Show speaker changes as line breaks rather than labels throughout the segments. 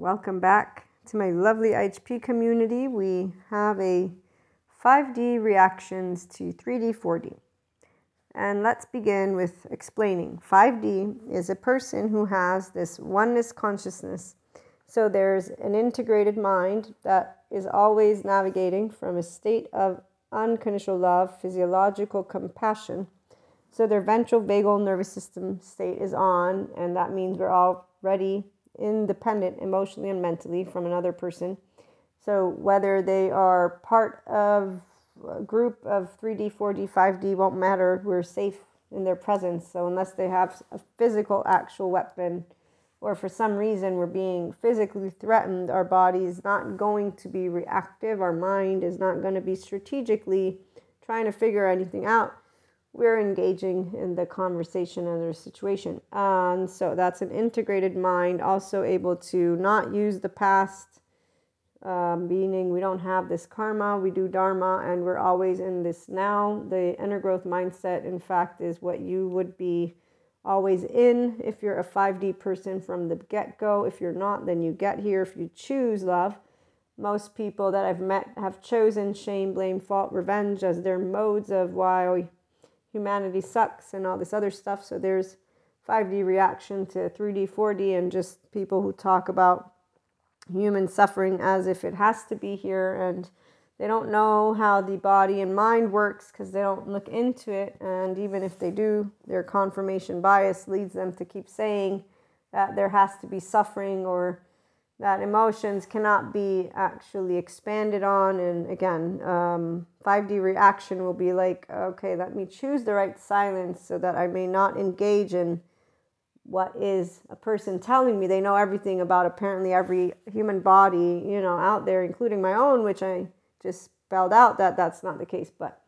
Welcome back to my lovely IHP community. We have a 5D reactions to 3D, 4D. And let's begin with explaining. 5D is a person who has this oneness consciousness. So there's an integrated mind that is always navigating from a state of unconditional love, physiological compassion. So their ventral vagal nervous system state is on, and that means we're already independent emotionally and mentally from another person. So whether they are part of a group of 3D, 4D, 5D won't matter. We're safe in their presence. So unless they have a physical actual weapon or for some reason we're being physically threatened, our body is not going to be reactive. Our mind is not going to be strategically trying to figure anything out we're engaging in the conversation and the situation. And so that's an integrated mind, also able to not use the past, um, meaning we don't have this karma, we do dharma, and we're always in this now. The inner growth mindset, in fact, is what you would be always in if you're a 5D person from the get go. If you're not, then you get here. If you choose love, most people that I've met have chosen shame, blame, fault, revenge as their modes of why humanity sucks and all this other stuff. So there's 5D reaction to 3D, 4D, and just people who talk about human suffering as if it has to be here and they don't know how the body and mind works because they don't look into it and even if they do their confirmation bias leads them to keep saying that there has to be suffering or that emotions cannot be actually expanded on. And again, um, 5D reaction will be like, okay, let me choose the right silence so that I may not engage in what is a person telling me they know everything about apparently every human body, you know, out there, including my own, which I just spelled out that that's not the case. But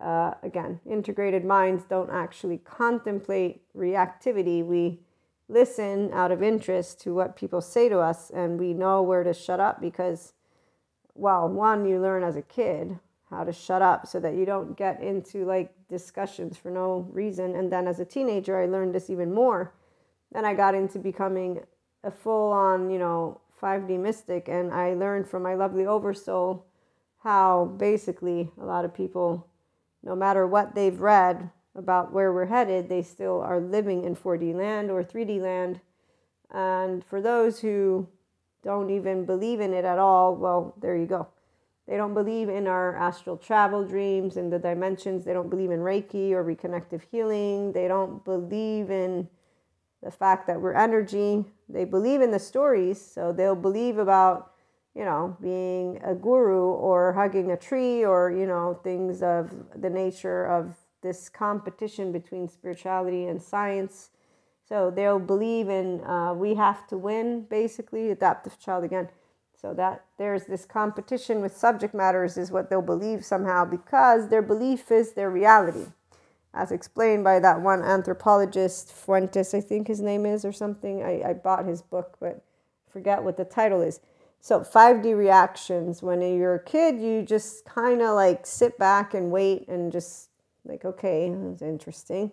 uh, again, integrated minds don't actually contemplate reactivity. We listen out of interest to what people say to us and we know where to shut up because well one you learn as a kid how to shut up so that you don't get into like discussions for no reason. And then as a teenager i learned this even more then i got into becoming a full on you know 5d mystic and i learned from my lovely oversoul how basically a lot of people no matter what they've read about where we're headed, they still are living in 4D land or 3D land. And for those who don't even believe in it at all, well, there you go. They don't believe in our astral travel dreams and the dimensions. They don't believe in Reiki or reconnective healing. They don't believe in the fact that we're energy. They believe in the stories. So they'll believe about, you know, being a guru or hugging a tree or, you know, things of the nature of this competition between spirituality and science. So they'll believe in uh, we have to win, basically, adaptive child again. So that there's this competition with subject matters is what they'll believe somehow because their belief is their reality. As explained by that one anthropologist, Fuentes, I think his name is, or something. I, I bought his book, but forget what the title is. So 5D reactions. When you're a kid, you just kind of like sit back and wait and just like, okay, that's interesting.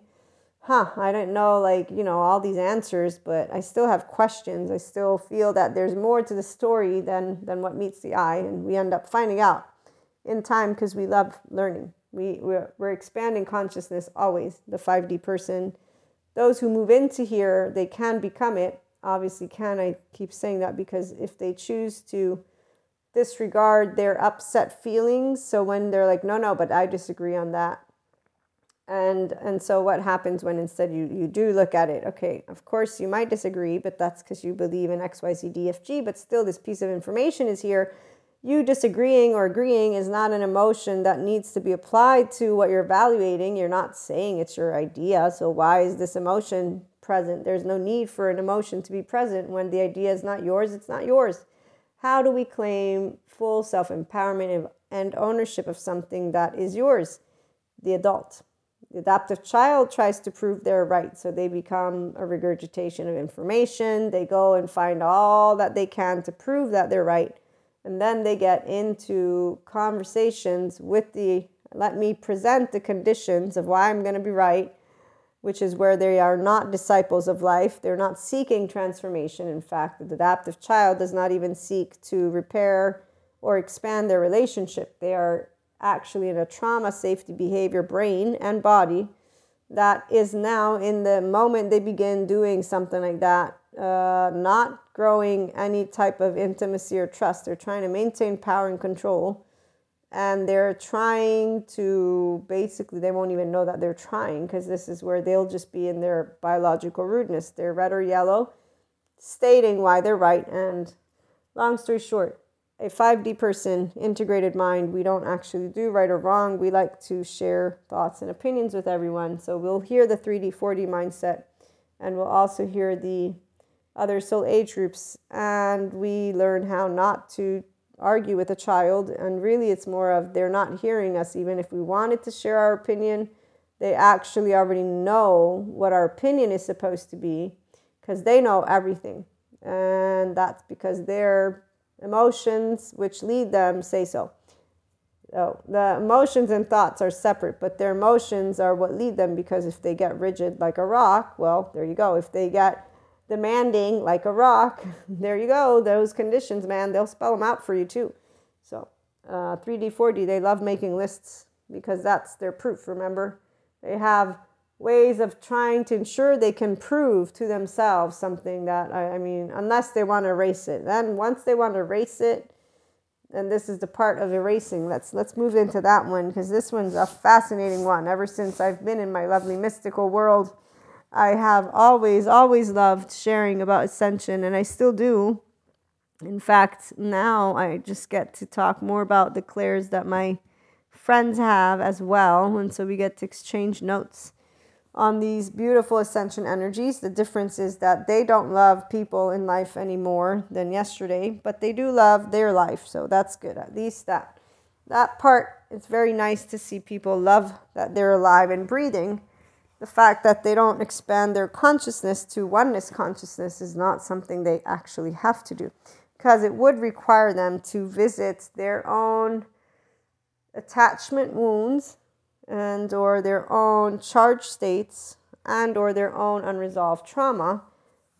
Huh, I don't know, like, you know, all these answers, but I still have questions. I still feel that there's more to the story than, than what meets the eye. And we end up finding out in time because we love learning. We, we're, we're expanding consciousness always, the 5D person. Those who move into here, they can become it. Obviously, can. I keep saying that because if they choose to disregard their upset feelings, so when they're like, no, no, but I disagree on that, and and so what happens when instead you you do look at it okay of course you might disagree but that's because you believe in xyzdfg but still this piece of information is here. You disagreeing or agreeing is not an emotion that needs to be applied to what you're evaluating. You're not saying it's your idea so why is this emotion present? There's no need for an emotion to be present when the idea is not yours it's not yours. How do we claim full self-empowerment and ownership of something that is yours? The adult the adaptive child tries to prove they're right, so they become a regurgitation of information. They go and find all that they can to prove that they're right. And then they get into conversations with the let me present the conditions of why I'm going to be right. which is where they are not disciples of life. They're not seeking transformation. In fact, the adaptive child does not even seek to repair or expand their relationship. They are actually in a trauma safety behavior brain and body that is now in the moment they begin doing something like that uh, not growing any type of intimacy or trust. They're trying to maintain power and control and they're trying to basically they won't even know that they're trying because this is where they'll just be in their biological rudeness. They're red or yellow stating why they're right and long story short a 5d person integrated mind we don't actually do right or wrong we like to share thoughts and opinions with everyone so we'll hear the 3d 4d mindset and we'll also hear the other soul age groups and we learn how not to argue with a child. And really, it's more of they're not hearing us, even if we wanted to share our opinion. They actually already know what our opinion is supposed to be because they know everything. And that's because their emotions, which lead them, say so. So the emotions and thoughts are separate, but their emotions are what lead them because if they get rigid like a rock, well, there you go. If they get demanding like a rock, there you go. Those conditions, man, they'll spell them out for you too. So, uh, 3D, 4D, they love making lists because that's their proof, remember? They have ways of trying to ensure they can prove to themselves something that, I, I mean, unless they want to erase it. Then once they want to erase it, and this is the part of erasing. Let's let's move into that one because this one's a fascinating one. Ever since I've been in my lovely mystical world, I have always, always loved sharing about ascension, and I still do. In fact, now I just get to talk more about the clairs that my friends have as well. And so we get to exchange notes on these beautiful ascension energies. The difference is that they don't love people in life anymore than yesterday, but they do love their life. So that's good. At least that that part it's very nice to see people love that they're alive and breathing the fact that they don't expand their consciousness to oneness consciousness is not something they actually have to do because it would require them to visit their own attachment wounds and or their own charge states and or their own unresolved trauma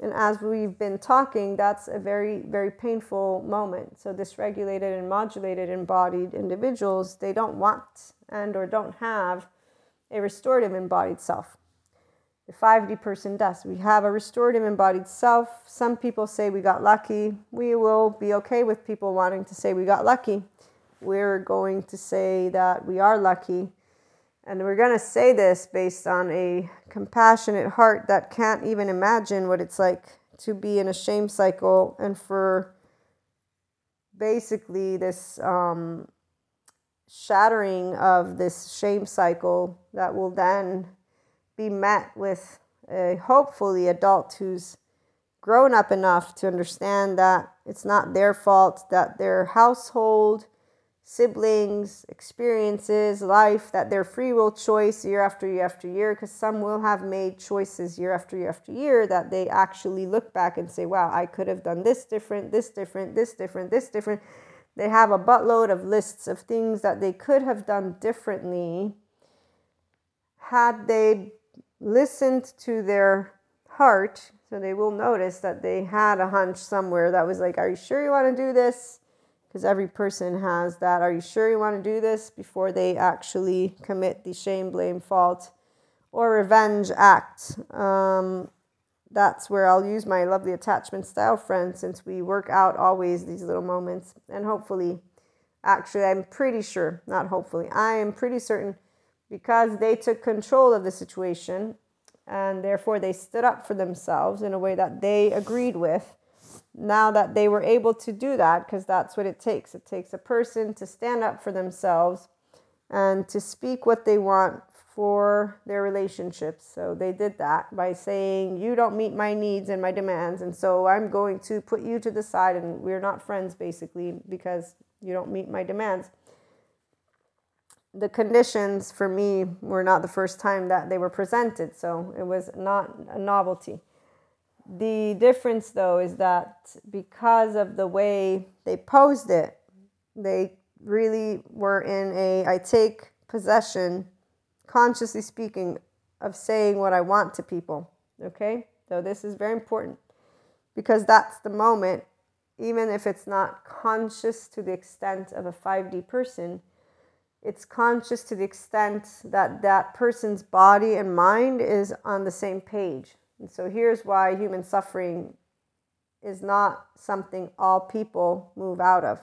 and as we've been talking that's a very very painful moment so dysregulated and modulated embodied individuals they don't want and or don't have a restorative embodied self. The 5D person does. We have a restorative embodied self. Some people say we got lucky. We will be okay with people wanting to say we got lucky. We're going to say that we are lucky. And we're going to say this based on a compassionate heart that can't even imagine what it's like to be in a shame cycle and for basically this um, shattering of this shame cycle that will then be met with a hopefully adult who's grown up enough to understand that it's not their fault that their household siblings experiences life that their free will choice year after year after year because some will have made choices year after year after year that they actually look back and say wow i could have done this different this different this different this different they have a buttload of lists of things that they could have done differently had they listened to their heart. So they will notice that they had a hunch somewhere that was like, Are you sure you want to do this? Because every person has that. Are you sure you want to do this before they actually commit the shame, blame, fault, or revenge act? Um, that's where I'll use my lovely attachment style friend since we work out always these little moments. And hopefully, actually, I'm pretty sure, not hopefully, I am pretty certain because they took control of the situation and therefore they stood up for themselves in a way that they agreed with. Now that they were able to do that, because that's what it takes, it takes a person to stand up for themselves and to speak what they want for their relationships. So they did that by saying, You don't meet my needs and my demands. And so I'm going to put you to the side, and we're not friends basically because you don't meet my demands. The conditions for me were not the first time that they were presented, so it was not a novelty. The difference, though, is that because of the way they posed it, they really were in a I take possession consciously speaking, of saying what I want to people. Okay? So this is very important because that's the moment, even if it's not conscious to the extent of a 5D person, it's conscious to the extent that that person's body and mind is on the same page. And so here's why human suffering is not something all people move out of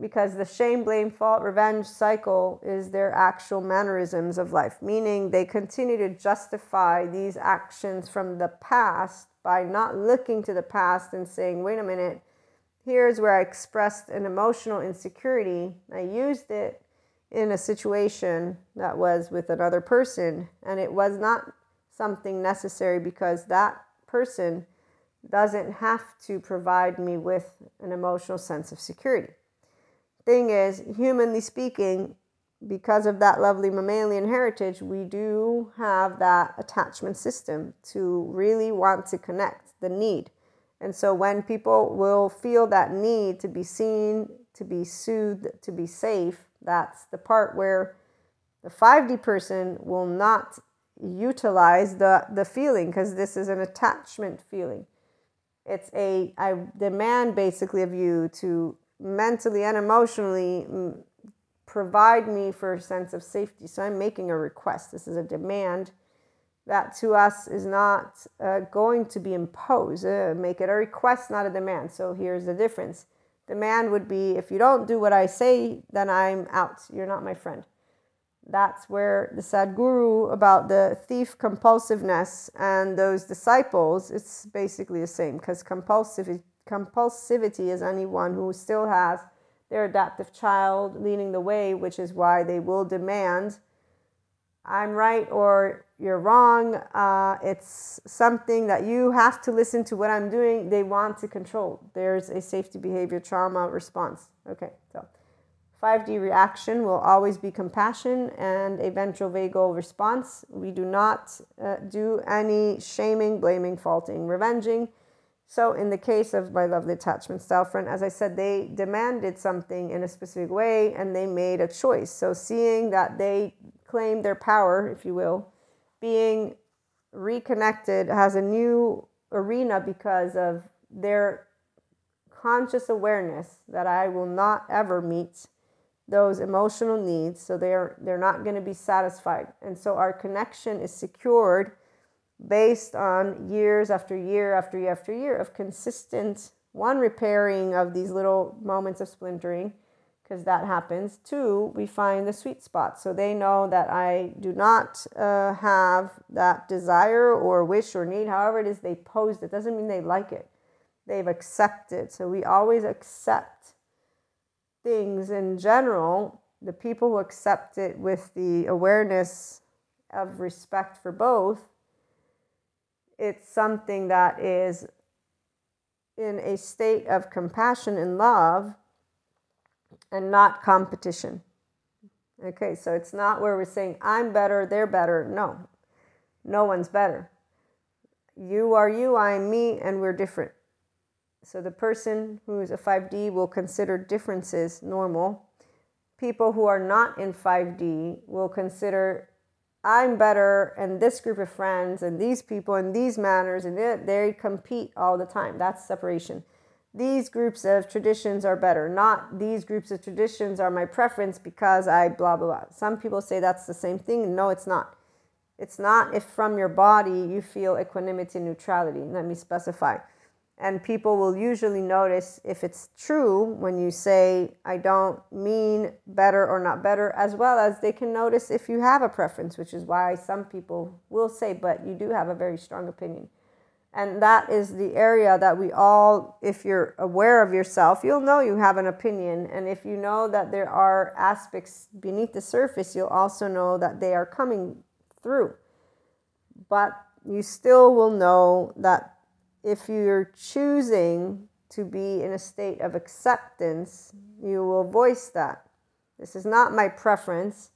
because the shame, blame, fault, revenge cycle is their actual mannerisms of life, meaning they continue to justify these actions from the past by not looking to the past and saying, wait a minute, here's where I expressed an emotional insecurity. I used it in a situation that was with another person, and it was not something necessary because that person doesn't have to provide me with an emotional sense of security thing is, humanly speaking, because of that lovely mammalian heritage, we do have that attachment system to really want to connect, the need. And so when people will feel that need to be seen, to be soothed, to be safe, that's the part where the 5D person will not utilize the, the feeling because this is an attachment feeling. It's a I demand basically of you to mentally and emotionally mm, provide me for a sense of safety. So I'm making a request. This is a demand that to us is not uh, going to be imposed. Uh, make it a request, not a demand. So here's the difference. Demand would be if you don't do what I say, then I'm out. You're not my friend. That's where the Sadhguru about the thief compulsiveness and those disciples, it's basically the same because compulsive compulsivity is anyone who still has their adaptive child leading the way, which is why they will demand, I'm right or you're wrong. Uh, it's something that you have to listen to what I'm doing. They want to control. There's a safety behavior trauma response. Okay, so 5D reaction will always be compassion and a ventral vagal response. We do not uh, do any shaming, blaming, faulting, revenging so, in the case of my lovely attachment style friend, as I said, they demanded something in a specific way and they made a choice. So, seeing that they claim their power, if you will, being reconnected has a new arena because of their conscious awareness that I will not ever meet those emotional needs. So, they're, they're not going to be satisfied. And so, our connection is secured based on years after year after year after year of consistent one repairing of these little moments of splintering because that happens two we find the sweet spot so they know that i do not uh, have that desire or wish or need however it is they posed it doesn't mean they like it they've accepted so we always accept things in general the people who accept it with the awareness of respect for both it's something that is in a state of compassion and love and not competition. Okay, so it's not where we're saying, I'm better, they're better. No, no one's better. You are you, I am me, and we're different. So the person who is a 5D will consider differences normal. People who are not in 5D will consider I'm better and this group of friends and these people and these manners and they, they compete all the time. That's separation. These groups of traditions are better, not these groups of traditions are my preference because I blah, blah, blah. Some people say that's the same thing. No, it's not. It's not if from your body you feel equanimity and neutrality. Let me specify. And people will usually notice if it's true when you say, I don't mean better or not better, as well as they can notice if you have a preference, which is why some people will say, but you do have a very strong opinion. And that is the area that we all, if you're aware of yourself, you'll know you have an opinion. And if you know that there are aspects beneath the surface, you'll also know that they are coming through. But you still will know that if you're choosing to be in a state of acceptance, you will voice that. This is not my preference,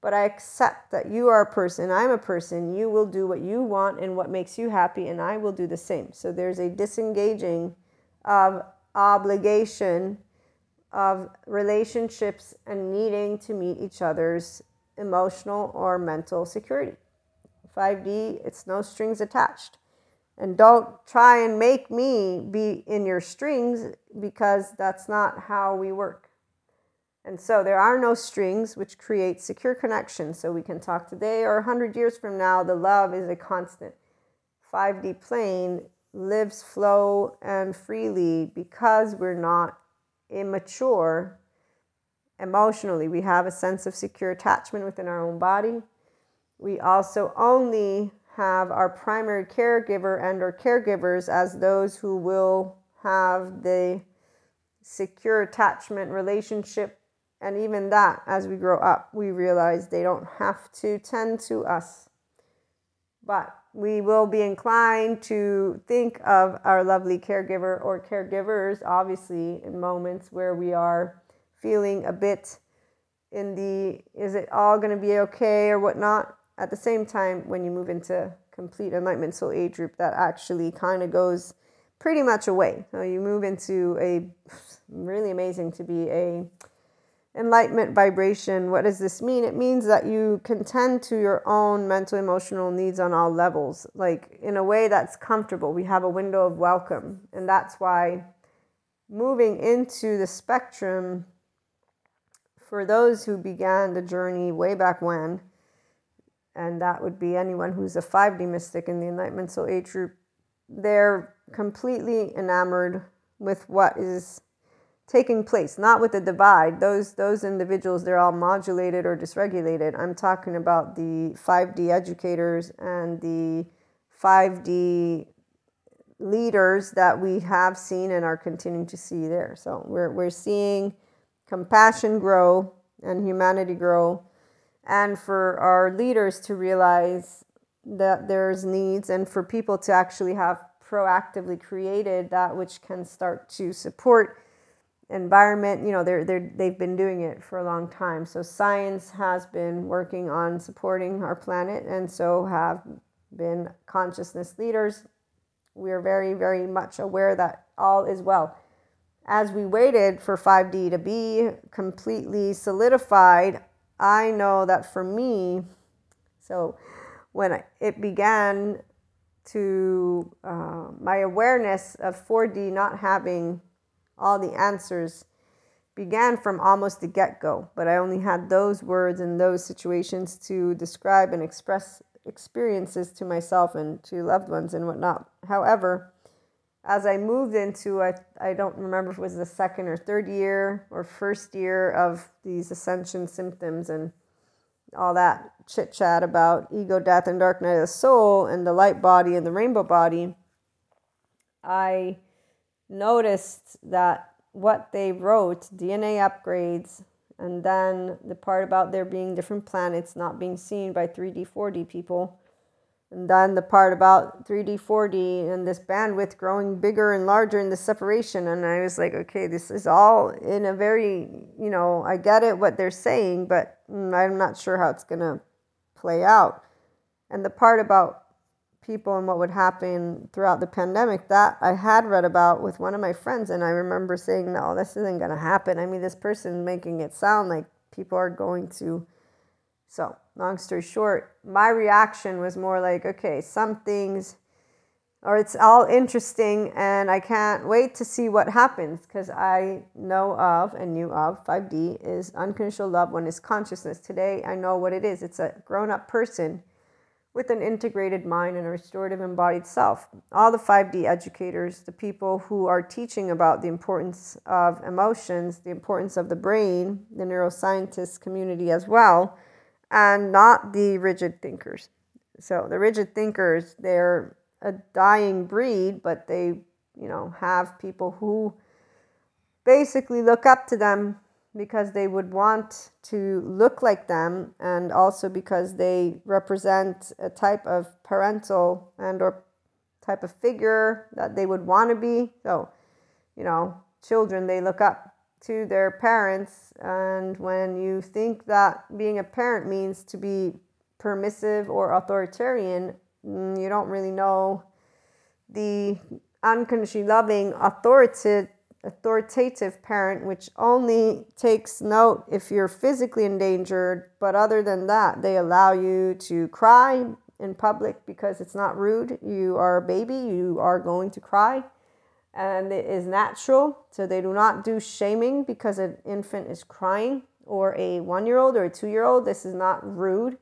but I accept that you are a person, I'm a person. You will do what you want and what makes you happy, and I will do the same. So there's a disengaging of obligation of relationships and needing to meet each other's emotional or mental security. 5D, it's no strings attached. And don't try and make me be in your strings because that's not how we work. And so there are no strings, which create secure connection. So we can talk today or 100 years from now, the love is a constant. 5D plane lives flow and freely because we're not immature emotionally. We have a sense of secure attachment within our own body. We also only have our primary caregiver and or caregivers as those who will have the secure attachment relationship. And even that as we grow up we realize they don't have to tend to us. But we will be inclined to think of our lovely caregiver or caregivers obviously in moments where we are feeling a bit in the is it all going to be okay or whatnot at the same time when you move into complete enlightenment soul age group that actually kind of goes pretty much away. So you move into a really amazing to be a enlightenment vibration. What does this mean? It means that you can tend to your own mental emotional needs on all levels like in a way that's comfortable. We have a window of welcome and that's why moving into the spectrum for those who began the journey way back when and that would be anyone who's a 5D mystic in the Enlightenment Soul Age group, they're completely enamored with what is taking place, not with the divide. Those those individuals, they're all modulated or dysregulated. I'm talking about the 5D educators and the 5D leaders that we have seen and are continuing to see there. So we're we're seeing compassion grow and humanity grow and for our leaders to realize that there's needs and for people to actually have proactively created that which can start to support environment. You know they're, they're they've been doing it for a long time. So science has been working on supporting our planet and so have been consciousness leaders. We are very very much aware that all is well. As we waited for 5d to be completely solidified I know that for me, so when it began to uh, my awareness of 4D not having all the answers began from almost the get go, but I only had those words and those situations to describe and express experiences to myself and to loved ones and whatnot. However, as I moved into, I, I don't remember if it was the second or third year or first year of these ascension symptoms and all that chit chat about ego, death, and dark night of the soul and the light body and the rainbow body, I noticed that what they wrote, DNA upgrades, and then the part about there being different planets not being seen by 3D, 4D people and then the part about 3D, 4D, and this bandwidth growing bigger and larger in the separation. And I was like, okay, this is all in a very, you know, I get it what they're saying, but mm, I'm not sure how it's going to play out. And the part about people and what would happen throughout the pandemic that I had read about with one of my friends. And I remember saying, no, this isn't going to happen. I mean, this person making it sound like people are going to. So long story short, my reaction was more like, okay, some things, or it's all interesting, and I can't wait to see what happens because I know of and knew of 5D is unconditional love when it's consciousness. Today, I know what it is. It's a grown up person with an integrated mind and a restorative embodied self. All the 5D educators, the people who are teaching about the importance of emotions, the importance of the brain, the neuroscientist community as well and not the rigid thinkers. So the rigid thinkers, they're a dying breed, but they, you know, have people who basically look up to them because they would want to look like them and also because they represent a type of parental and or type of figure that they would want to be. So, you know, children they look up to their parents. And when you think that being a parent means to be permissive or authoritarian, mm, you don't really know the unconditionally loving authoritative authoritative parent which only takes note if you're physically endangered but other than that they allow you to cry in public because it's not rude. You are a baby, you are going to cry, and it is natural. So they do not do shaming because an infant is crying or a one year old or a two year old. This is not rude.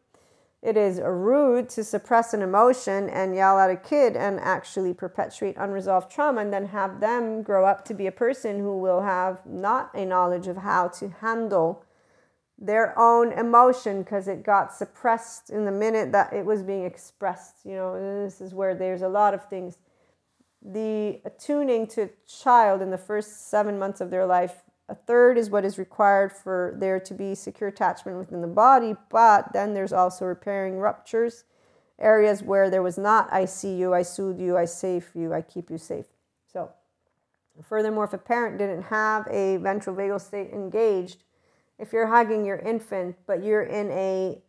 It is rude to suppress an emotion and yell at a kid and actually perpetuate unresolved trauma and then have them grow up to be a person who will have not a knowledge of how to handle their own emotion because it got suppressed in the minute that it was being expressed. You know, this is where there's a lot of things. The attuning to child in the first seven months of their life a third is what is required for there to be secure attachment within the body, but then there's also repairing ruptures, areas where there was not I see you, I soothe you, I save you, I keep you safe. So, furthermore, if a parent didn't have a ventral vagal state engaged, if you're hugging your infant, but you're in a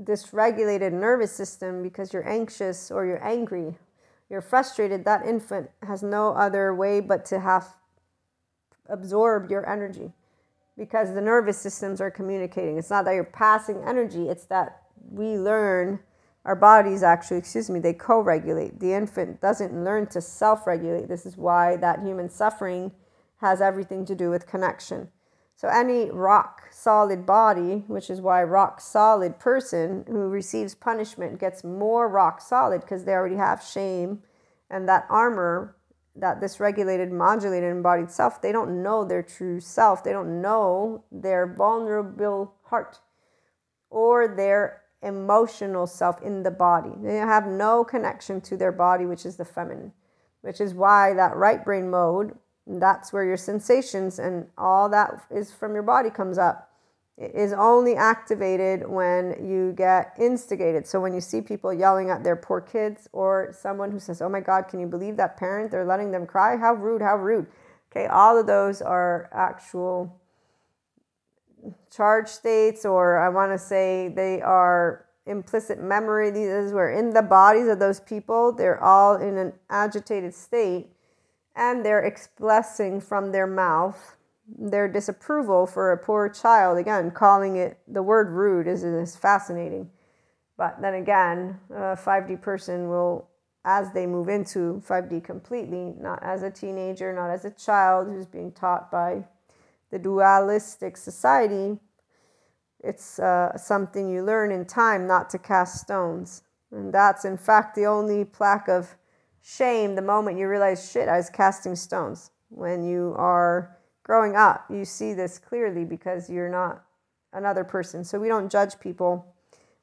dysregulated nervous system because you're anxious or you're angry, you're frustrated, that infant has no other way but to have absorb your energy because the nervous systems are communicating. It's not that you're passing energy, it's that we learn, our bodies actually, excuse me, they co regulate. The infant doesn't learn to self regulate. This is why that human suffering has everything to do with connection. So, any rock solid body, which is why rock solid person who receives punishment gets more rock solid because they already have shame and that armor that dysregulated, modulated, embodied self, they don't know their true self. They don't know their vulnerable heart or their emotional self in the body. They have no connection to their body, which is the feminine, which is why that right brain mode, that's where your sensations and all that is from your body comes up It is only activated when you get instigated. So when you see people yelling at their poor kids or someone who says, "Oh my god, can you believe that parent? They're letting them cry. How rude, how rude." Okay, all of those are actual charge states or I want to say they are implicit memory. These is where in the bodies of those people, they're all in an agitated state and they're expressing from their mouth their disapproval for a poor child, again, calling it the word rude is, is fascinating. But then again, a 5D person will, as they move into 5D completely, not as a teenager, not as a child who's being taught by the dualistic society, it's uh, something you learn in time not to cast stones. And that's, in fact, the only plaque of shame the moment you realize, shit, I was casting stones. When you are growing up, you see this clearly because you're not another person. So we don't judge people.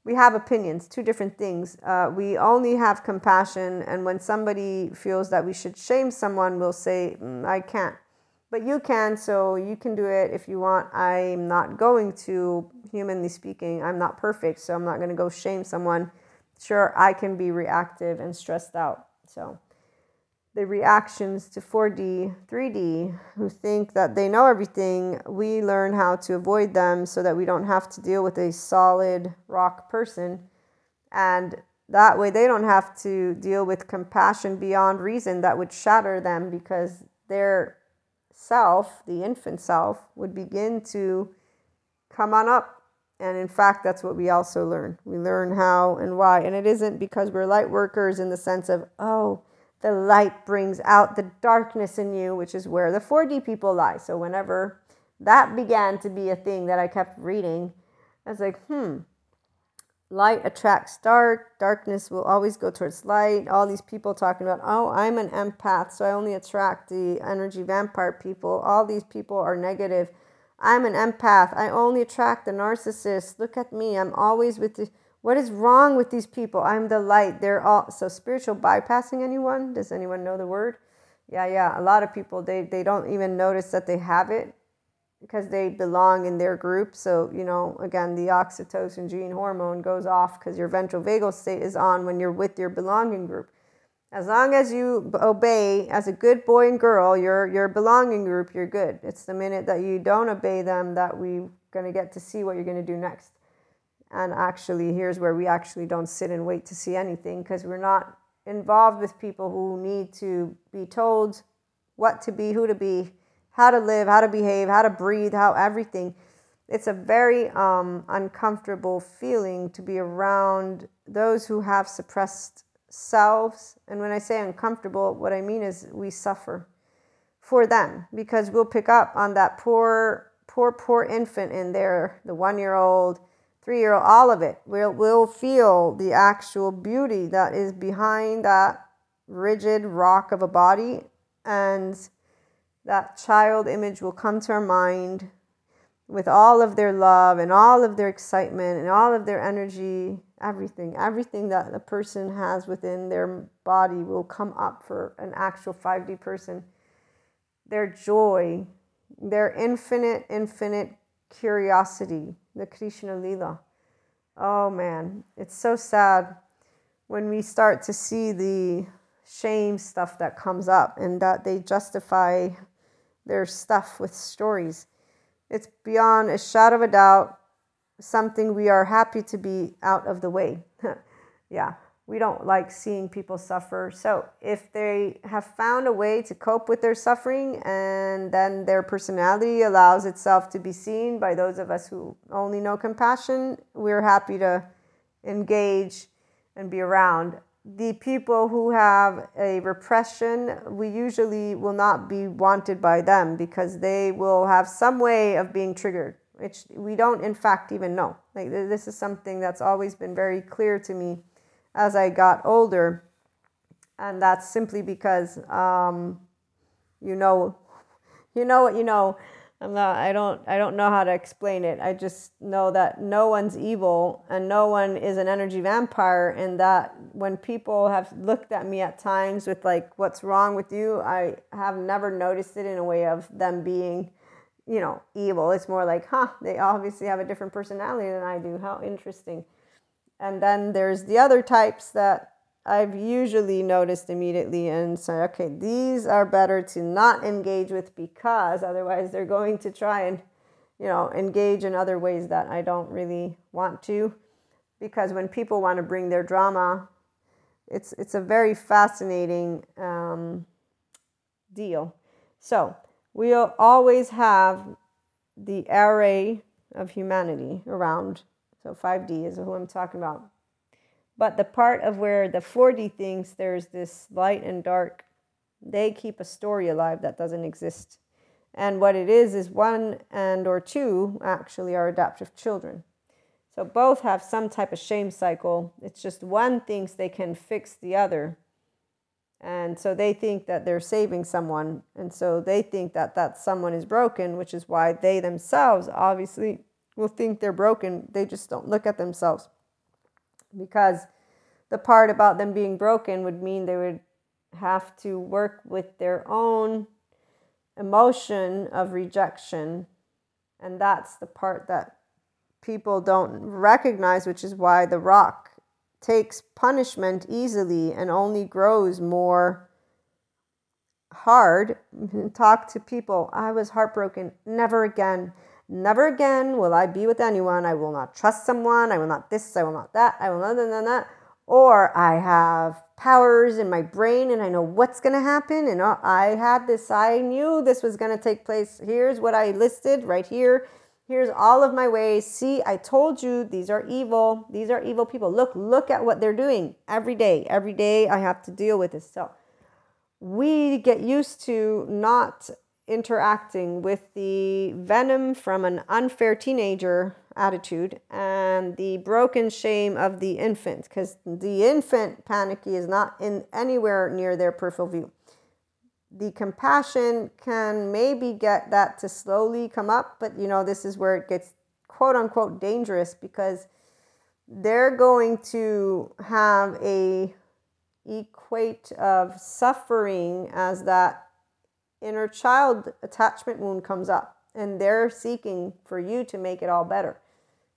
We have opinions, two different things. Uh, we only have compassion, and when somebody feels that we should shame someone, we'll say, mm, I can't. But you can, so you can do it if you want. I'm not going to, humanly speaking, I'm not perfect, so I'm not going to go shame someone. Sure, I can be reactive and stressed out. So the reactions to 4D, 3D, who think that they know everything, we learn how to avoid them so that we don't have to deal with a solid rock person. And that way they don't have to deal with compassion beyond reason that would shatter them because their self, the infant self, would begin to come on up. And in fact, that's what we also learn. We learn how and why. And it isn't because we're light workers in the sense of, oh, the light brings out the darkness in you, which is where the 4D people lie. So whenever that began to be a thing that I kept reading, I was like, hmm, light attracts dark, darkness will always go towards light. All these people talking about, oh, I'm an empath, so I only attract the energy vampire people. All these people are negative. I'm an empath. I only attract the narcissist. Look at me. I'm always with the what is wrong with these people? I'm the light. They're all so spiritual bypassing anyone. Does anyone know the word? Yeah, yeah. A lot of people they they don't even notice that they have it because they belong in their group. So, you know, again, the oxytocin gene hormone goes off because your ventral vagal state is on when you're with your belonging group. As long as you obey as a good boy and girl, your your belonging group, you're good. It's the minute that you don't obey them that we're to get to see what you're to do next. And actually, here's where we actually don't sit and wait to see anything because we're not involved with people who need to be told what to be, who to be, how to live, how to behave, how to breathe, how everything. It's a very um, uncomfortable feeling to be around those who have suppressed selves. And when I say uncomfortable, what I mean is we suffer for them because we'll pick up on that poor, poor, poor infant in there, the one year old, three year old, all of it. We'll, we'll feel the actual beauty that is behind that rigid rock of a body. And that child image will come to our mind with all of their love and all of their excitement and all of their energy, everything, everything that the person has within their body will come up for an actual 5D person. Their joy, their infinite, infinite curiosity, the Krishna Leela. Oh man, it's so sad when we start to see the shame stuff that comes up and that they justify their stuff with stories. It's beyond a shadow of a doubt something we are happy to be out of the way. yeah, we don't like seeing people suffer. So if they have found a way to cope with their suffering and then their personality allows itself to be seen by those of us who only know compassion, we're happy to engage and be around the people who have a repression, we usually will not be wanted by them because they will have some way of being triggered, which we don't, in fact, even know. Like this is something that's always been very clear to me as I got older, and that's simply because um, you know, you know what you know. I'm not, I don't I don't know how to explain it. I just know that no one's evil and no one is an energy vampire and that when people have looked at me at times with like what's wrong with you, I have never noticed it in a way of them being, you know, evil. It's more like, huh, they obviously have a different personality than I do. How interesting. And then there's the other types that I've usually noticed immediately and say, okay, these are better to not engage with because otherwise they're going to try and, you know, engage in other ways that I don't really want to. Because when people want to bring their drama, it's it's a very fascinating um, deal. So we'll always have the array of humanity around. So 5D is who I'm talking about but the part of where the 4D thinks there's this light and dark, they keep a story alive that doesn't exist. And what it is is one and or two actually are adaptive children. So both have some type of shame cycle. It's just one thinks they can fix the other. And so they think that they're saving someone. And so they think that that someone is broken, which is why they themselves obviously will think they're broken. They just don't look at themselves because the part about them being broken would mean they would have to work with their own emotion of rejection. And that's the part that people don't recognize, which is why the rock takes punishment easily and only grows more hard. Talk to people. I was heartbroken. Never again. Never again will I be with anyone. I will not trust someone. I will not this. I will not that. I will not, that. not. Or I have powers in my brain and I know what's going to happen. And uh, I had this, I knew this was going to take place. Here's what I listed right here. Here's all of my ways. See, I told you these are evil. These are evil people. Look, look at what they're doing every day. Every day I have to deal with this. So we get used to not interacting with the venom from an unfair teenager attitude and the broken shame of the infant because the infant panicky is not in anywhere near their peripheral view. The compassion can maybe get that to slowly come up but you know this is where it gets quote unquote dangerous because they're going to have a equate of suffering as that inner child attachment wound comes up and they're seeking for you to make it all better.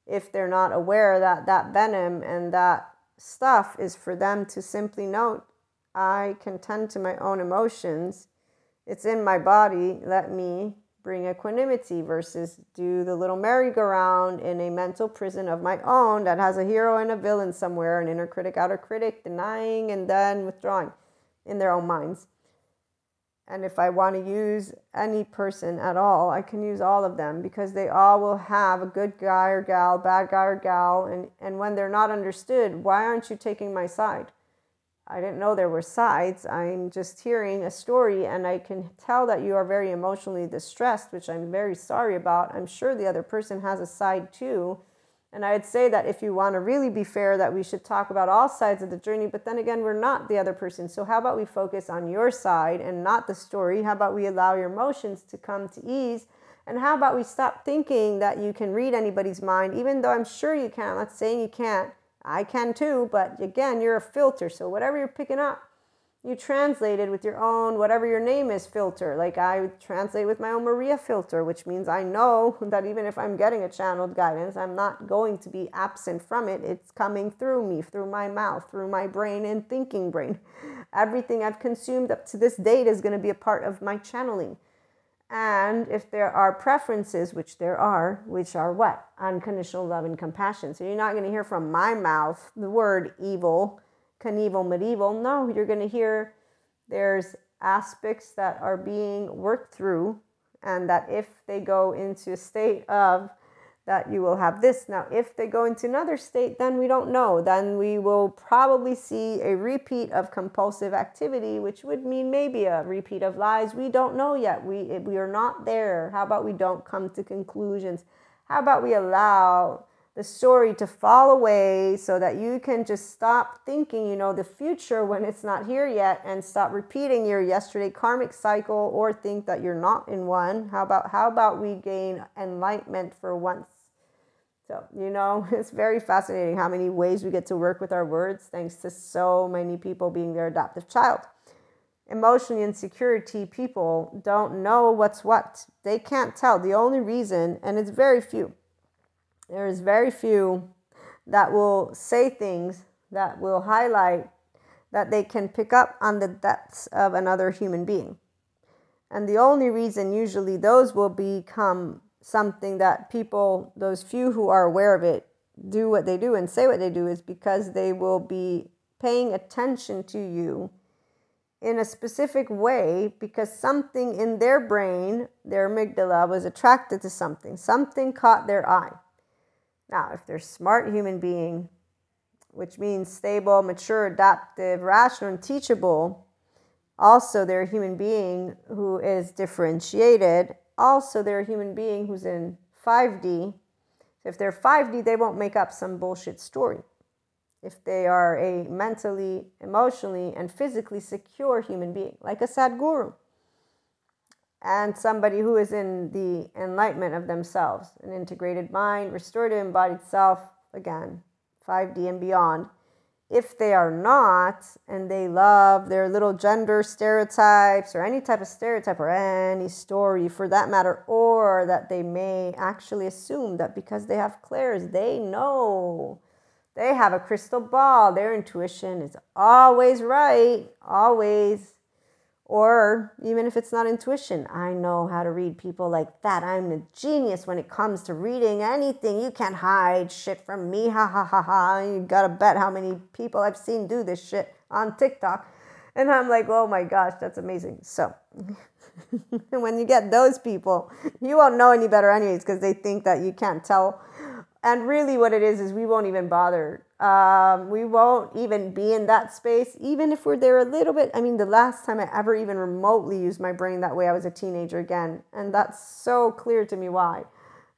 If they're not aware that that venom and that stuff is for them to simply note i can tend to my own emotions. It's in my body. Let me bring equanimity versus do the little merry-go-round in a mental prison of my own that has a hero and a villain somewhere an inner critic outer critic denying and then withdrawing in their own minds And if I want to use any person at all, I can use all of them because they all will have a good guy or gal, bad guy or gal. And, and when they're not understood, why aren't you taking my side? I didn't know there were sides. I'm just hearing a story, and I can tell that you are very emotionally distressed, which I'm very sorry about. I'm sure the other person has a side too. And I'd say that if you want to really be fair, that we should talk about all sides of the journey. But then again, we're not the other person. So how about we focus on your side and not the story? How about we allow your emotions to come to ease? And how about we stop thinking that you can read anybody's mind, even though I'm sure you can. I'm not saying you can't. I can too, but again, you're a filter. So whatever you're picking up, you translated with your own, whatever your name is, filter. Like I translate with my own Maria filter, which means I know that even if I'm getting a channeled guidance, I'm not going to be absent from it. It's coming through me, through my mouth, through my brain and thinking brain. Everything I've consumed up to this date is going to be a part of my channeling. And if there are preferences, which there are, which are what? Unconditional love and compassion. So you're not going to hear from my mouth the word evil, Knievel, medieval. No, you're going to hear there's aspects that are being worked through, and that if they go into a state of that you will have this. Now, if they go into another state, then we don't know. Then we will probably see a repeat of compulsive activity, which would mean maybe a repeat of lies. We don't know yet. We, we are not there. How about we don't come to conclusions? How about we allow the story to fall away so that you can just stop thinking, you know, the future when it's not here yet and stop repeating your yesterday karmic cycle or think that you're not in one. How about how about we gain enlightenment for once? So, you know, it's very fascinating how many ways we get to work with our words thanks to so many people being their adoptive child. Emotionally insecurity people don't know what's what. They can't tell. The only reason, and it's very few, there is very few that will say things that will highlight that they can pick up on the depths of another human being. And the only reason usually those will become something that people, those few who are aware of it, do what they do and say what they do is because they will be paying attention to you in a specific way because something in their brain, their amygdala, was attracted to something. Something caught their eye. Now, if they're smart human being, which means stable, mature, adaptive, rational, and teachable, also they're a human being who is differentiated. Also, they're a human being who's in 5D. If they're 5D, they won't make up some bullshit story. If they are a mentally, emotionally, and physically secure human being, like a Sadhguru, and somebody who is in the enlightenment of themselves, an integrated mind, restorative embodied self, again, 5D and beyond. If they are not, and they love their little gender stereotypes or any type of stereotype or any story for that matter, or that they may actually assume that because they have clairs, they know, they have a crystal ball, their intuition is always right, always or even if it's not intuition, I know how to read people like that. I'm a genius when it comes to reading anything. You can't hide shit from me. Ha ha ha ha. You gotta bet how many people I've seen do this shit on TikTok. And I'm like, oh my gosh, that's amazing. So when you get those people, you won't know any better, anyways, because they think that you can't tell. And really, what it is, is we won't even bother um, we won't even be in that space, even if we're there a little bit. I mean, the last time I ever even remotely used my brain that way, I was a teenager again. And that's so clear to me why.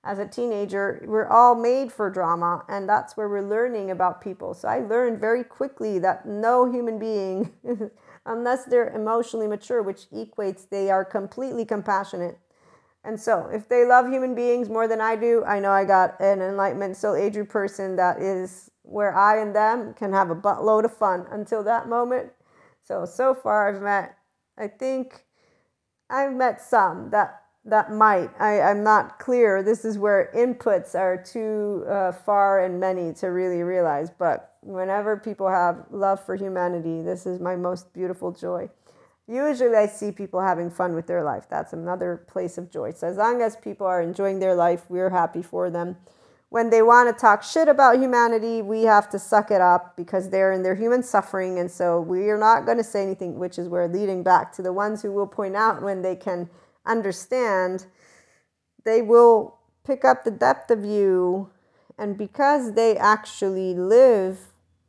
As a teenager, we're all made for drama, and that's where we're learning about people. So I learned very quickly that no human being, unless they're emotionally mature, which equates they are completely compassionate. And so, if they love human beings more than I do, I know I got an enlightenment soul age person that is where I and them can have a buttload of fun until that moment. So so far I've met I think I've met some that that might I, I'm not clear. This is where inputs are too uh, far and many to really realize. But whenever people have love for humanity, this is my most beautiful joy. Usually, I see people having fun with their life. That's another place of joy. So, as long as people are enjoying their life, we're happy for them when they want to talk shit about humanity, we have to suck it up because they're in their human suffering. And so we are not going to say anything, which is where leading back to the ones who will point out when they can understand, they will pick up the depth of you. And because they actually live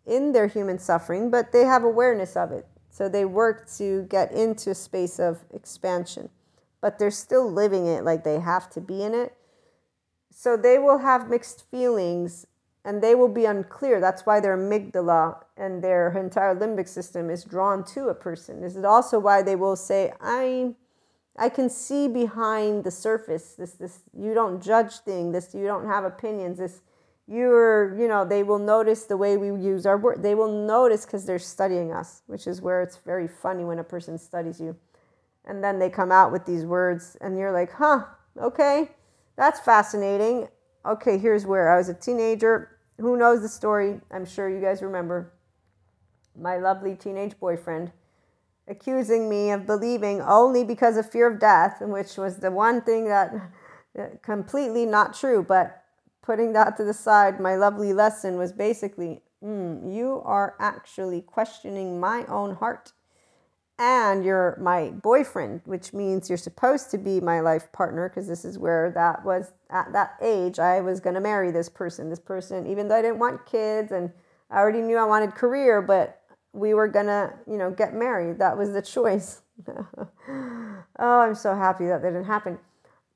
in their human suffering, but they have awareness of it. So they work to get into a space of expansion, but they're still living it like they have to be in it so they will have mixed feelings and they will be unclear. That's why their amygdala and their entire limbic system is drawn to a person. This is also why they will say, I I can see behind the surface. This this you don't judge thing, this you don't have opinions, this you're, you know, they will notice the way we use our word. They will notice because they're studying us, which is where it's very funny when a person studies you. And then they come out with these words and you're like, huh, okay that's fascinating. Okay, here's where I was a teenager. Who knows the story? I'm sure you guys remember. My lovely teenage boyfriend accusing me of believing only because of fear of death, which was the one thing that completely not true. But putting that to the side, my lovely lesson was basically mm, you are actually questioning my own heart and you're my boyfriend, which means you're supposed to be my life partner because this is where that was at that age. I was going to marry this person. This person, even though I didn't want kids and I already knew I wanted career, but we were going to, you know, get married. That was the choice. oh, I'm so happy that, that didn't happen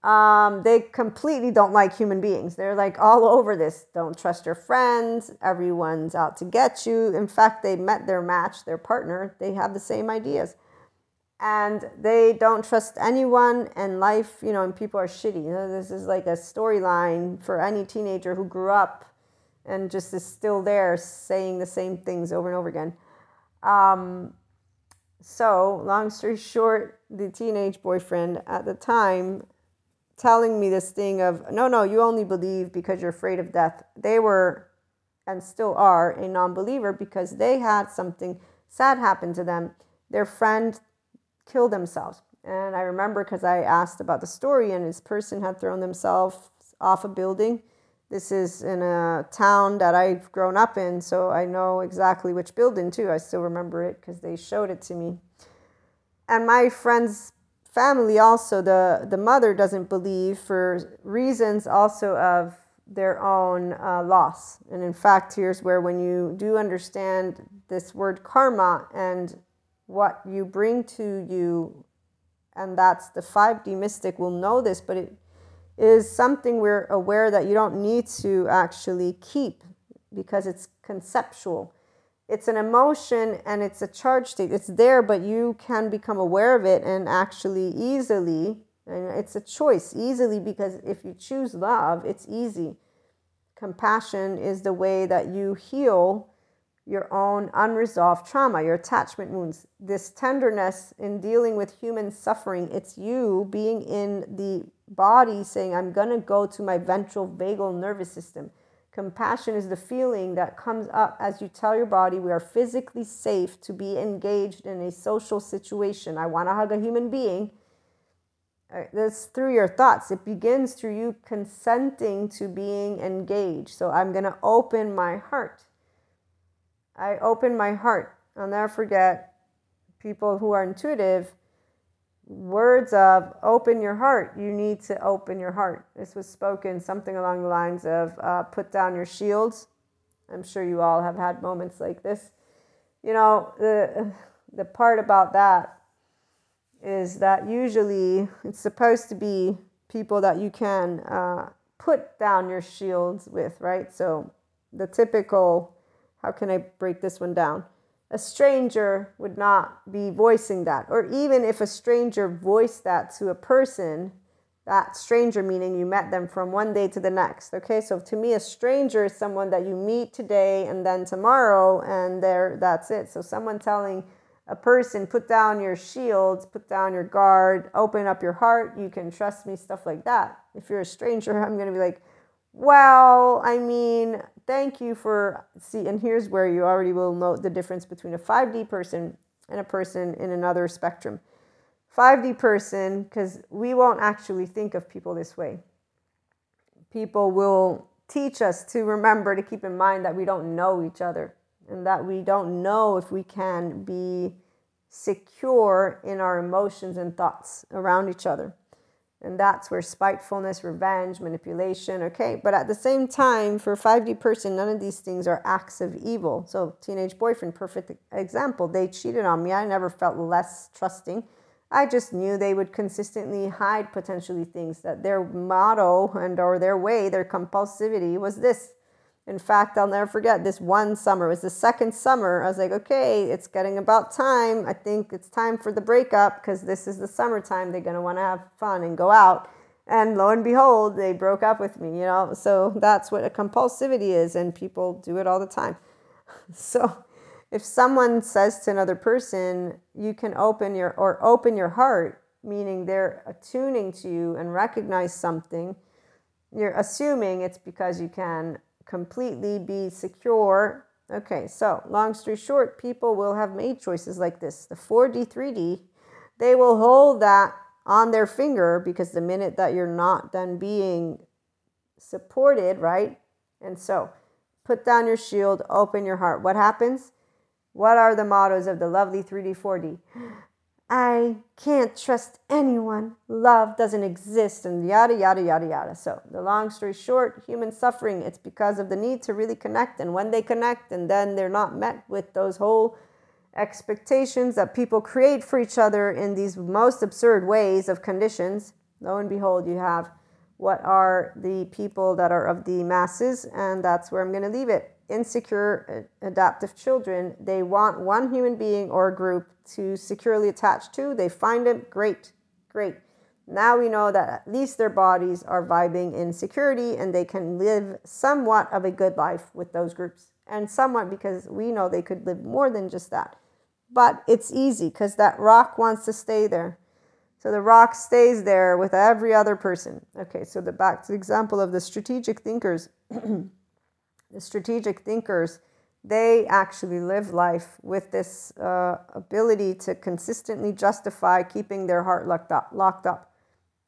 um, they completely don't like human beings. They're like all over this. Don't trust your friends. Everyone's out to get you. In fact, they met their match, their partner. They have the same ideas. And they don't trust anyone, and life, you know, and people are shitty. You know, this is like a storyline for any teenager who grew up and just is still there saying the same things over and over again. Um, so, long story short, the teenage boyfriend at the time telling me this thing of no no you only believe because you're afraid of death. They were and still are a non-believer because they had something sad happen to them. Their friend killed themselves. And i remember because i asked about the story and this person had thrown themselves off a building. This is in a town that i've grown up in so i know exactly which building too. I still remember it because they showed it to me. And my friend's family also the the mother doesn't believe for reasons also of their own uh, loss. And in fact here's where when you do understand this word karma and what you bring to you and that's the 5d mystic will know this but it is something we're aware that you don't need to actually keep because it's conceptual it's an emotion and it's a charge state. It's there, but you can become aware of it and actually easily, and it's a choice easily because if you choose love, it's easy. Compassion is the way that you heal your own unresolved trauma, your attachment wounds. This tenderness in dealing with human suffering, it's you being in the body saying, I'm going to go to my ventral vagal nervous system. Compassion is the feeling that comes up as you tell your body we are physically safe to be engaged in a social situation. I want to hug a human being. Uh, that's through your thoughts. It begins through you consenting to being engaged. So I'm going to open my heart. I open my heart. I'll never forget people who are intuitive words of open your heart. You need to open your heart. This was spoken something along the lines of uh, put down your shields. I'm sure you all have had moments like this. You know, the, the part about that is that usually it's supposed to be people that you can uh, put down your shields with, right? So the typical, how can I break this one down? A stranger would not be voicing that. Or even if a stranger voiced that to a person, that stranger meaning you met them from one day to the next. Okay, so to me, a stranger is someone that you meet today and then tomorrow, and there that's it. So someone telling a person, put down your shields, put down your guard, open up your heart, you can trust me, stuff like that. If you're a stranger, I'm gonna be like, well, I mean, thank you for see and here's where you already will note the difference between a 5d person and a person in another spectrum 5d person because we won't actually think of people this way people will teach us to remember to keep in mind that we don't know each other and that we don't know if we can be secure in our emotions and thoughts around each other. And that's where spitefulness, revenge, manipulation, okay. But at the same time, for a 5D person, none of these things are acts of evil. So, teenage boyfriend, perfect example. They cheated on me. I never felt less trusting. I just knew they would consistently hide potentially things that their motto and or their way, their compulsivity was this in fact, I'll never forget this one summer. It was the second summer. I was like, okay, it's getting about time. I think it's time for the breakup because this is the summertime. They're going to want to have fun and go out. And lo and behold, they broke up with me, you know? So that's what a compulsivity is, and people do it all the time. So if someone says to another person, you can open your, or open your heart, meaning they're attuning to you and recognize something, you're assuming it's because you can completely be secure. Okay, so long story short, people will have made choices like this. The 4D, 3D, they will hold that on their finger because the minute that you're not done being supported, right? And so put down your shield, open your heart. What happens? What are the mottos of the lovely 3D, 4D? I can't trust anyone. Love doesn't exist, and yada, yada, yada, yada. So, the long story short, human suffering, it's because of the need to really connect. And when they connect, and then they're not met with those whole expectations that people create for each other in these most absurd ways of conditions, lo and behold, you have what are the people that are of the masses, and that's where I'm going to leave it insecure adaptive children, they want one human being or group to securely attach to. They find it great, great. Now we know that at least their bodies are vibing in security and they can live somewhat of a good life with those groups. And somewhat because we know they could live more than just that. But it's easy because that rock wants to stay there. So the rock stays there with every other person. Okay, so the back to the example of the strategic thinkers. the strategic thinkers, they actually live life with this uh, ability to consistently justify keeping their heart locked up. Locked up.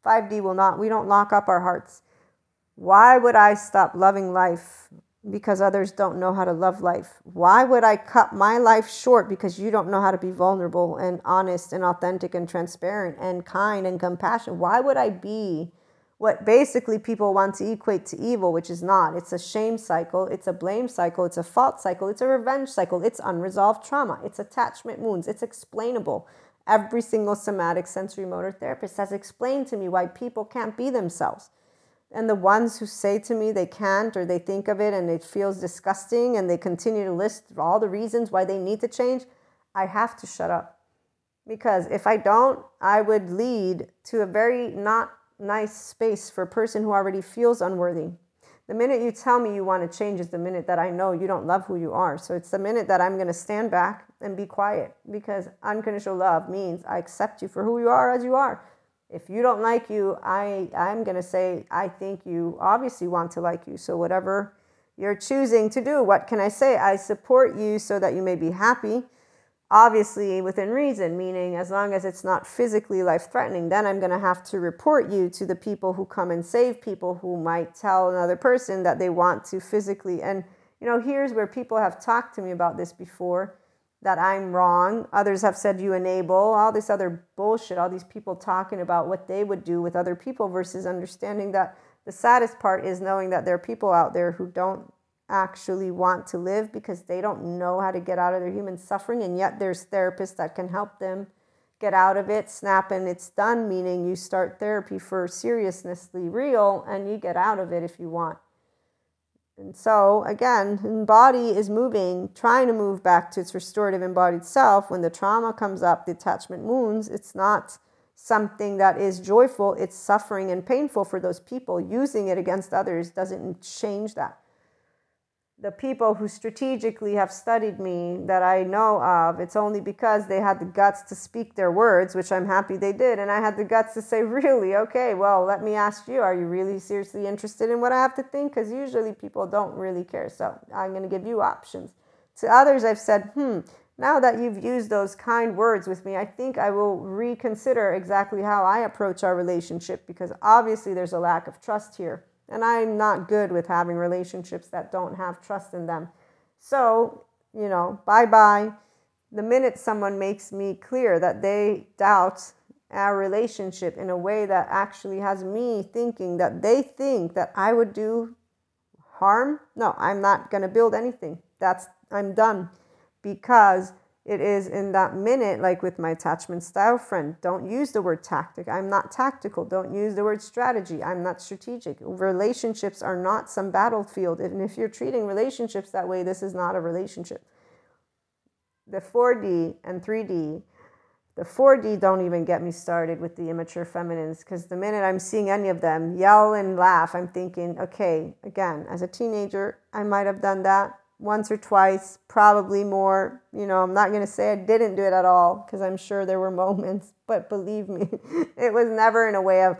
5D will not. We don't lock up our hearts. Why would I stop loving life because others don't know how to love life? Why would I cut my life short because you don't know how to be vulnerable and honest and authentic and transparent and kind and compassionate? Why would I be what basically people want to equate to evil, which is not. It's a shame cycle, it's a blame cycle, it's a fault cycle, it's a revenge cycle, it's unresolved trauma, it's attachment wounds, it's explainable. Every single somatic sensory motor therapist has explained to me why people can't be themselves. And the ones who say to me they can't or they think of it and it feels disgusting and they continue to list all the reasons why they need to change, I have to shut up. Because if I don't, I would lead to a very not nice space for a person who already feels unworthy. The minute you tell me you want to change is the minute that I know you don't love who you are. So it's the minute that I'm going to stand back and be quiet because unconditional love means I accept you for who you are as you are. If you don't like you, I, I'm going to say, I think you obviously want to like you. So whatever you're choosing to do, what can I say? I support you so that you may be happy obviously within reason, meaning as long as it's not physically life threatening, then I'm going to have to report you to the people who come and save people who might tell another person that they want to physically. And, you know, here's where people have talked to me about this before that I'm wrong. Others have said you enable all this other bullshit, all these people talking about what they would do with other people versus understanding that the saddest part is knowing that there are people out there who don't actually want to live because they don't know how to get out of their human suffering and yet there's therapists that can help them get out of it snap and it's done meaning you start therapy for seriously real and you get out of it if you want. And so again body is moving trying to move back to its restorative embodied self. When the trauma comes up the attachment wounds it's not something that is joyful it's suffering and painful for those people. Using it against others doesn't change that the people who strategically have studied me that I know of, it's only because they had the guts to speak their words, which I'm happy they did. And I had the guts to say, really, okay, well, let me ask you, are you really seriously interested in what I have to think? Because usually people don't really care. So I'm going to give you options. To others, I've said, hmm, now that you've used those kind words with me, I think I will reconsider exactly how I approach our relationship because obviously there's a lack of trust here And I'm not good with having relationships that don't have trust in them. So, you know, bye bye. The minute someone makes me clear that they doubt our relationship in a way that actually has me thinking that they think that I would do harm, no, I'm not going to build anything. That's, I'm done. Because it is in that minute, like with my attachment style friend, don't use the word tactic. I'm not tactical. Don't use the word strategy. I'm not strategic. Relationships are not some battlefield. And if you're treating relationships that way, this is not a relationship. The 4D and 3D, the 4D don't even get me started with the immature feminines because the minute I'm seeing any of them yell and laugh, I'm thinking, okay, again, as a teenager, I might have done that once or twice, probably more. You know, I'm not going to say I didn't do it at all because I'm sure there were moments, but believe me, it was never in a way of,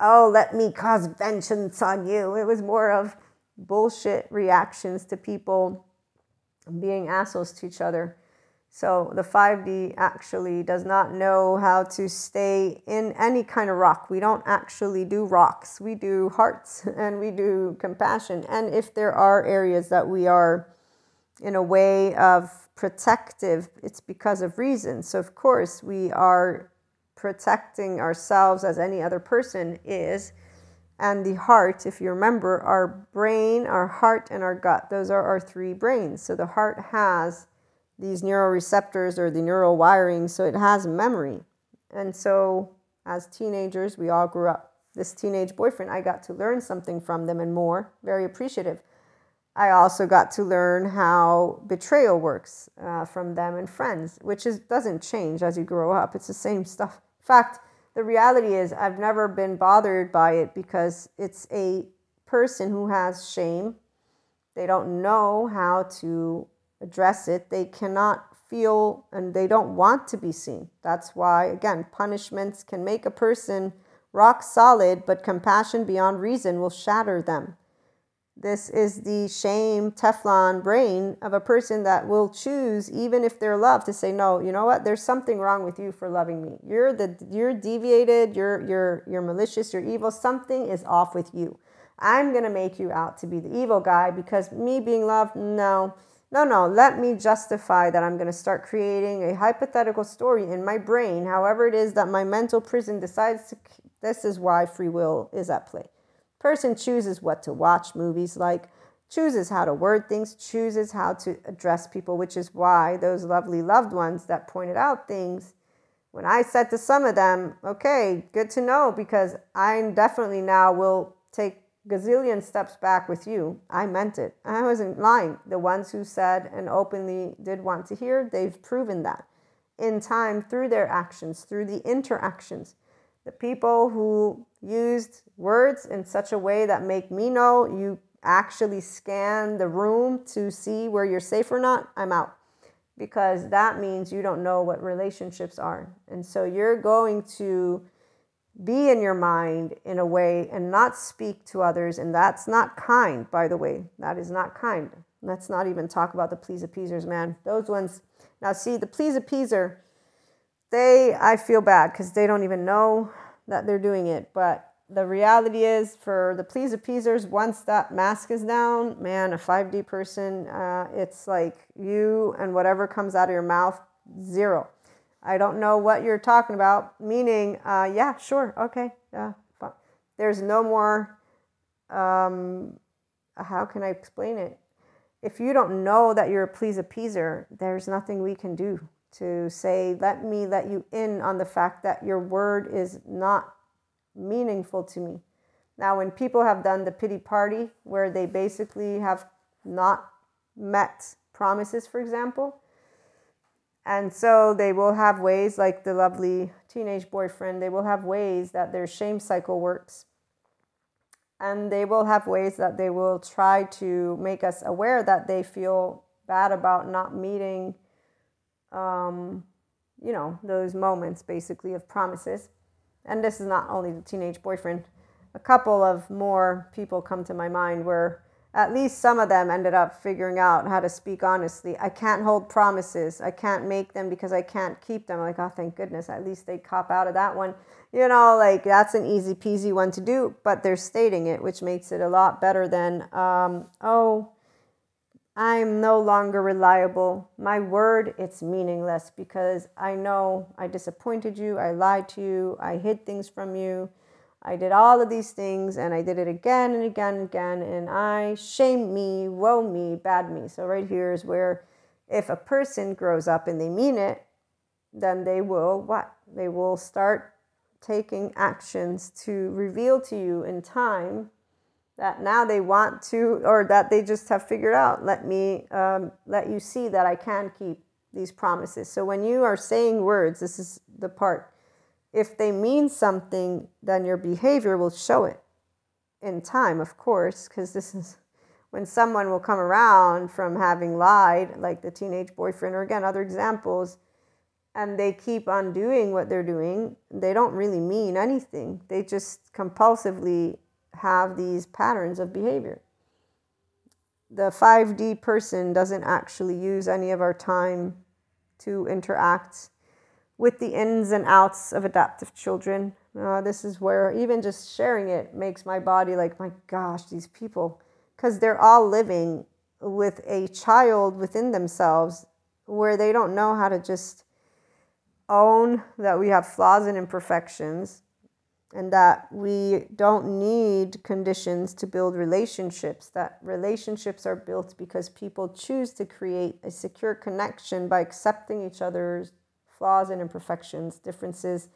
oh, let me cause vengeance on you. It was more of bullshit reactions to people being assholes to each other. So the 5D actually does not know how to stay in any kind of rock. We don't actually do rocks. We do hearts and we do compassion. And if there are areas that we are in a way of protective, it's because of reason. So, of course, we are protecting ourselves as any other person is. And the heart, if you remember, our brain, our heart, and our gut, those are our three brains. So, the heart has these neuroreceptors or the neural wiring, so it has memory. And so, as teenagers, we all grew up. This teenage boyfriend, I got to learn something from them and more, very appreciative. I also got to learn how betrayal works uh, from them and friends, which is doesn't change as you grow up. It's the same stuff. In fact, the reality is I've never been bothered by it because it's a person who has shame. They don't know how to address it. They cannot feel and they don't want to be seen. That's why, again, punishments can make a person rock solid, but compassion beyond reason will shatter them. This is the shame Teflon brain of a person that will choose, even if they're loved, to say, no, you know what? There's something wrong with you for loving me. You're the you're deviated, you're you're you're malicious, you're evil. Something is off with you. I'm gonna make you out to be the evil guy because me being loved, no. No, no, let me justify that I'm going to start creating a hypothetical story in my brain, however it is that my mental prison decides to. This is why free will is at play. Person chooses what to watch movies like, chooses how to word things, chooses how to address people, which is why those lovely loved ones that pointed out things, when I said to some of them, okay, good to know because I definitely now will take gazillion steps back with you. I meant it. I wasn't lying. The ones who said and openly did want to hear, they've proven that in time through their actions, through the interactions. The people who used words in such a way that make me know you actually scan the room to see where you're safe or not, I'm out. Because that means you don't know what relationships are. And so you're going to be in your mind in a way and not speak to others. And that's not kind, by the way. That is not kind. Let's not even talk about the please appeasers, man. Those ones. Now, see, the please appeaser they I feel bad because they don't even know that they're doing it. But the reality is, for the please appeasers, once that mask is down, man, a 5D person, uh, it's like you and whatever comes out of your mouth, zero. I don't know what you're talking about. Meaning, uh, yeah, sure, okay, yeah, fine. There's no more. Um, how can I explain it? If you don't know that you're a please appeaser, there's nothing we can do to say, let me let you in on the fact that your word is not meaningful to me. Now, when people have done the pity party, where they basically have not met promises, for example, and so they will have ways, like the lovely teenage boyfriend, they will have ways that their shame cycle works. And they will have ways that they will try to make us aware that they feel bad about not meeting um, you know, those moments basically of promises. And this is not only the teenage boyfriend. A couple of more people come to my mind where at least some of them ended up figuring out how to speak honestly. I can't hold promises. I can't make them because I can't keep them. like, oh, thank goodness. At least they cop out of that one. You know, like that's an easy peasy one to do, but they're stating it, which makes it a lot better than, um, oh, I'm no longer reliable. My word, it's meaningless because I know I disappointed you. I lied to you. I hid things from you. I did all of these things and I did it again and again and again. And I shame me, woe me, bad me. So, right here is where if a person grows up and they mean it, then they will what? They will start taking actions to reveal to you in time that now they want to, or that they just have figured out, let me um, let you see that I can keep these promises. So, when you are saying words, this is the part if they mean something, then your behavior will show it in time, of course, because this is when someone will come around from having lied, like the teenage boyfriend, or again, other examples, and they keep on doing what they're doing, they don't really mean anything. They just compulsively have these patterns of behavior. The 5D person doesn't actually use any of our time to interact with the ins and outs of adaptive children. Uh, this is where even just sharing it makes my body like, my gosh, these people, because they're all living with a child within themselves where they don't know how to just own that we have flaws and imperfections and that we don't need conditions to build relationships, that relationships are built because people choose to create a secure connection by accepting each other's flaws and imperfections, differences,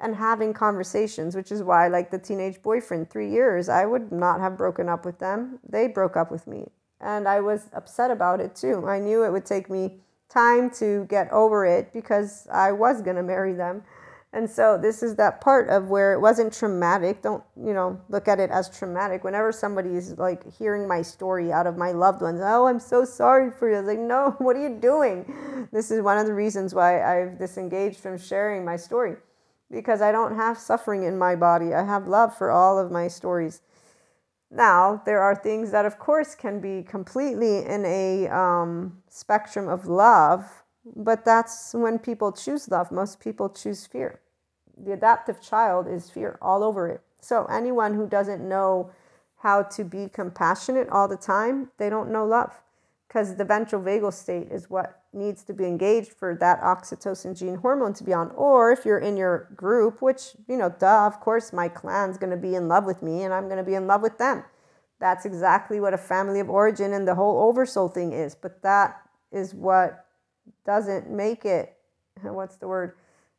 and having conversations, which is why, like the teenage boyfriend, three years, I would not have broken up with them. They broke up with me. And I was upset about it too. I knew it would take me time to get over it because I was going to marry them. And so this is that part of where it wasn't traumatic. Don't, you know, look at it as traumatic. Whenever somebody is like hearing my story out of my loved ones, oh, I'm so sorry for you. I was like, no, what are you doing? This is one of the reasons why I've disengaged from sharing my story because I don't have suffering in my body. I have love for all of my stories. Now, there are things that, of course, can be completely in a um, spectrum of love but that's when people choose love. Most people choose fear. The adaptive child is fear all over it. So, anyone who doesn't know how to be compassionate all the time, they don't know love because the ventral vagal state is what needs to be engaged for that oxytocin gene hormone to be on. Or if you're in your group, which, you know, duh, of course, my clan's going to be in love with me and I'm going to be in love with them. That's exactly what a family of origin and the whole oversoul thing is. But that is what doesn't make it, what's the word?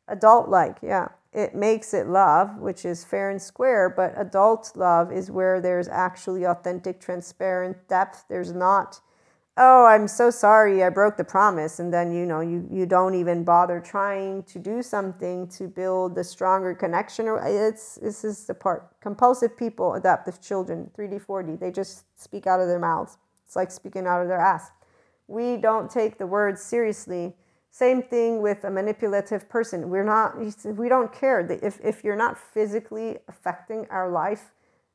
Adult like, yeah. It makes it love, which is fair and square, but adult love is where there's actually authentic, transparent depth. There's not, oh, I'm so sorry, I broke the promise. And then, you know, you, you don't even bother trying to do something to build the stronger connection. It's, this is the part. Compulsive people, adaptive children, 3D, 4D, they just speak out of their mouths. It's like speaking out of their ass we don't take the words seriously. Same thing with a manipulative person. We're not, we don't care. If, if you're not physically affecting our life,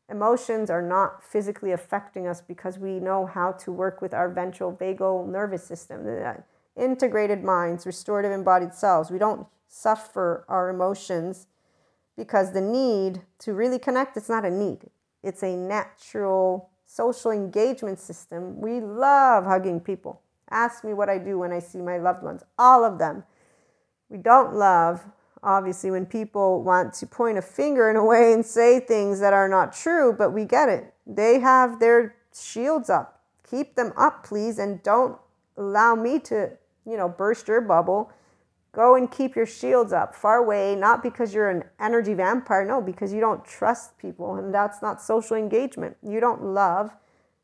emotions are not physically affecting us because we know how to work with our ventral vagal nervous system. Uh, integrated minds, restorative embodied selves. We don't suffer our emotions because the need to really connect, it's not a need. It's a natural social engagement system. We love hugging people. Ask me what I do when I see my loved ones, all of them. We don't love, obviously, when people want to point a finger in a way and say things that are not true, but we get it. They have their shields up. Keep them up, please, and don't allow me to, you know, burst your bubble. Go and keep your shields up far away, not because you're an energy vampire, no, because you don't trust people, and that's not social engagement. You don't love,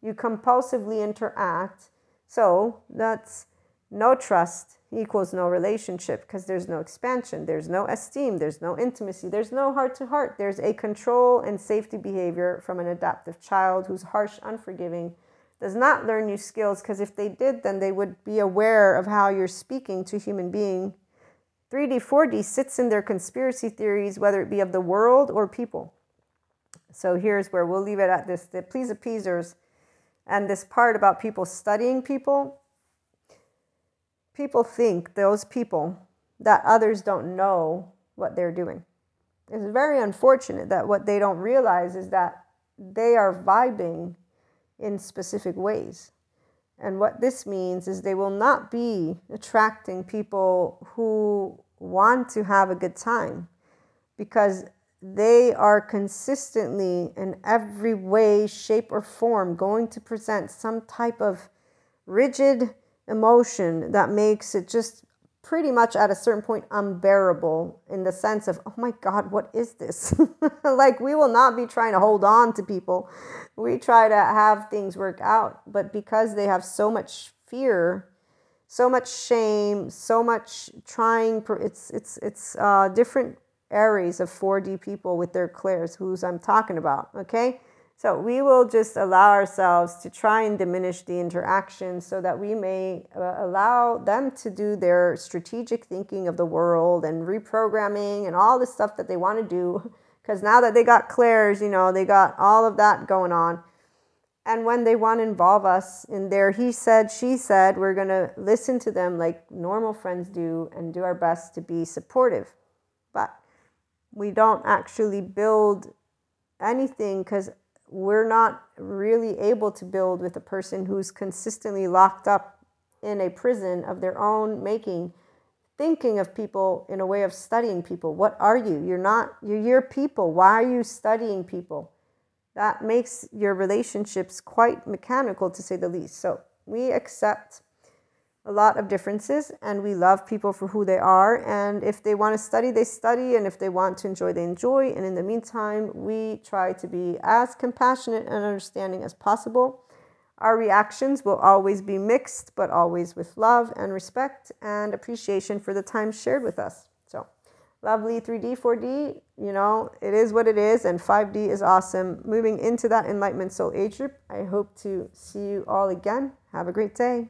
you compulsively interact so that's no trust equals no relationship because there's no expansion, there's no esteem, there's no intimacy, there's no heart to heart. There's a control and safety behavior from an adaptive child who's harsh, unforgiving, does not learn new skills because if they did, then they would be aware of how you're speaking to human being. 3D, 4D sits in their conspiracy theories, whether it be of the world or people. So here's where we'll leave it at this. The please appeasers And this part about people studying people, people think, those people, that others don't know what they're doing. It's very unfortunate that what they don't realize is that they are vibing in specific ways. And what this means is they will not be attracting people who want to have a good time because they are consistently, in every way, shape, or form, going to present some type of rigid emotion that makes it just pretty much at a certain point unbearable in the sense of, oh my God, what is this? like, we will not be trying to hold on to people. We try to have things work out. But because they have so much fear, so much shame, so much trying, it's, it's, it's uh, different areas of 4D people with their clairs, who's I'm talking about, okay? So we will just allow ourselves to try and diminish the interaction so that we may uh, allow them to do their strategic thinking of the world and reprogramming and all the stuff that they want to do. Because now that they got clairs, you know, they got all of that going on. And when they want to involve us in their he said, she said, we're going to listen to them like normal friends do and do our best to be supportive. But we don't actually build anything because we're not really able to build with a person who's consistently locked up in a prison of their own making thinking of people in a way of studying people. What are you? You're not you're your people. Why are you studying people that makes your relationships quite mechanical to say the least. So we accept a lot of differences and we love people for who they are. And if they want to study they study and if they want to enjoy they enjoy. And in the meantime we try to be as compassionate and understanding as possible. Our reactions will always be mixed but always with love and respect and appreciation for the time shared with us lovely 3d 4d you know it is what it is and 5d is awesome. Moving into that enlightenment soul age group i hope to see you all again. Have a great day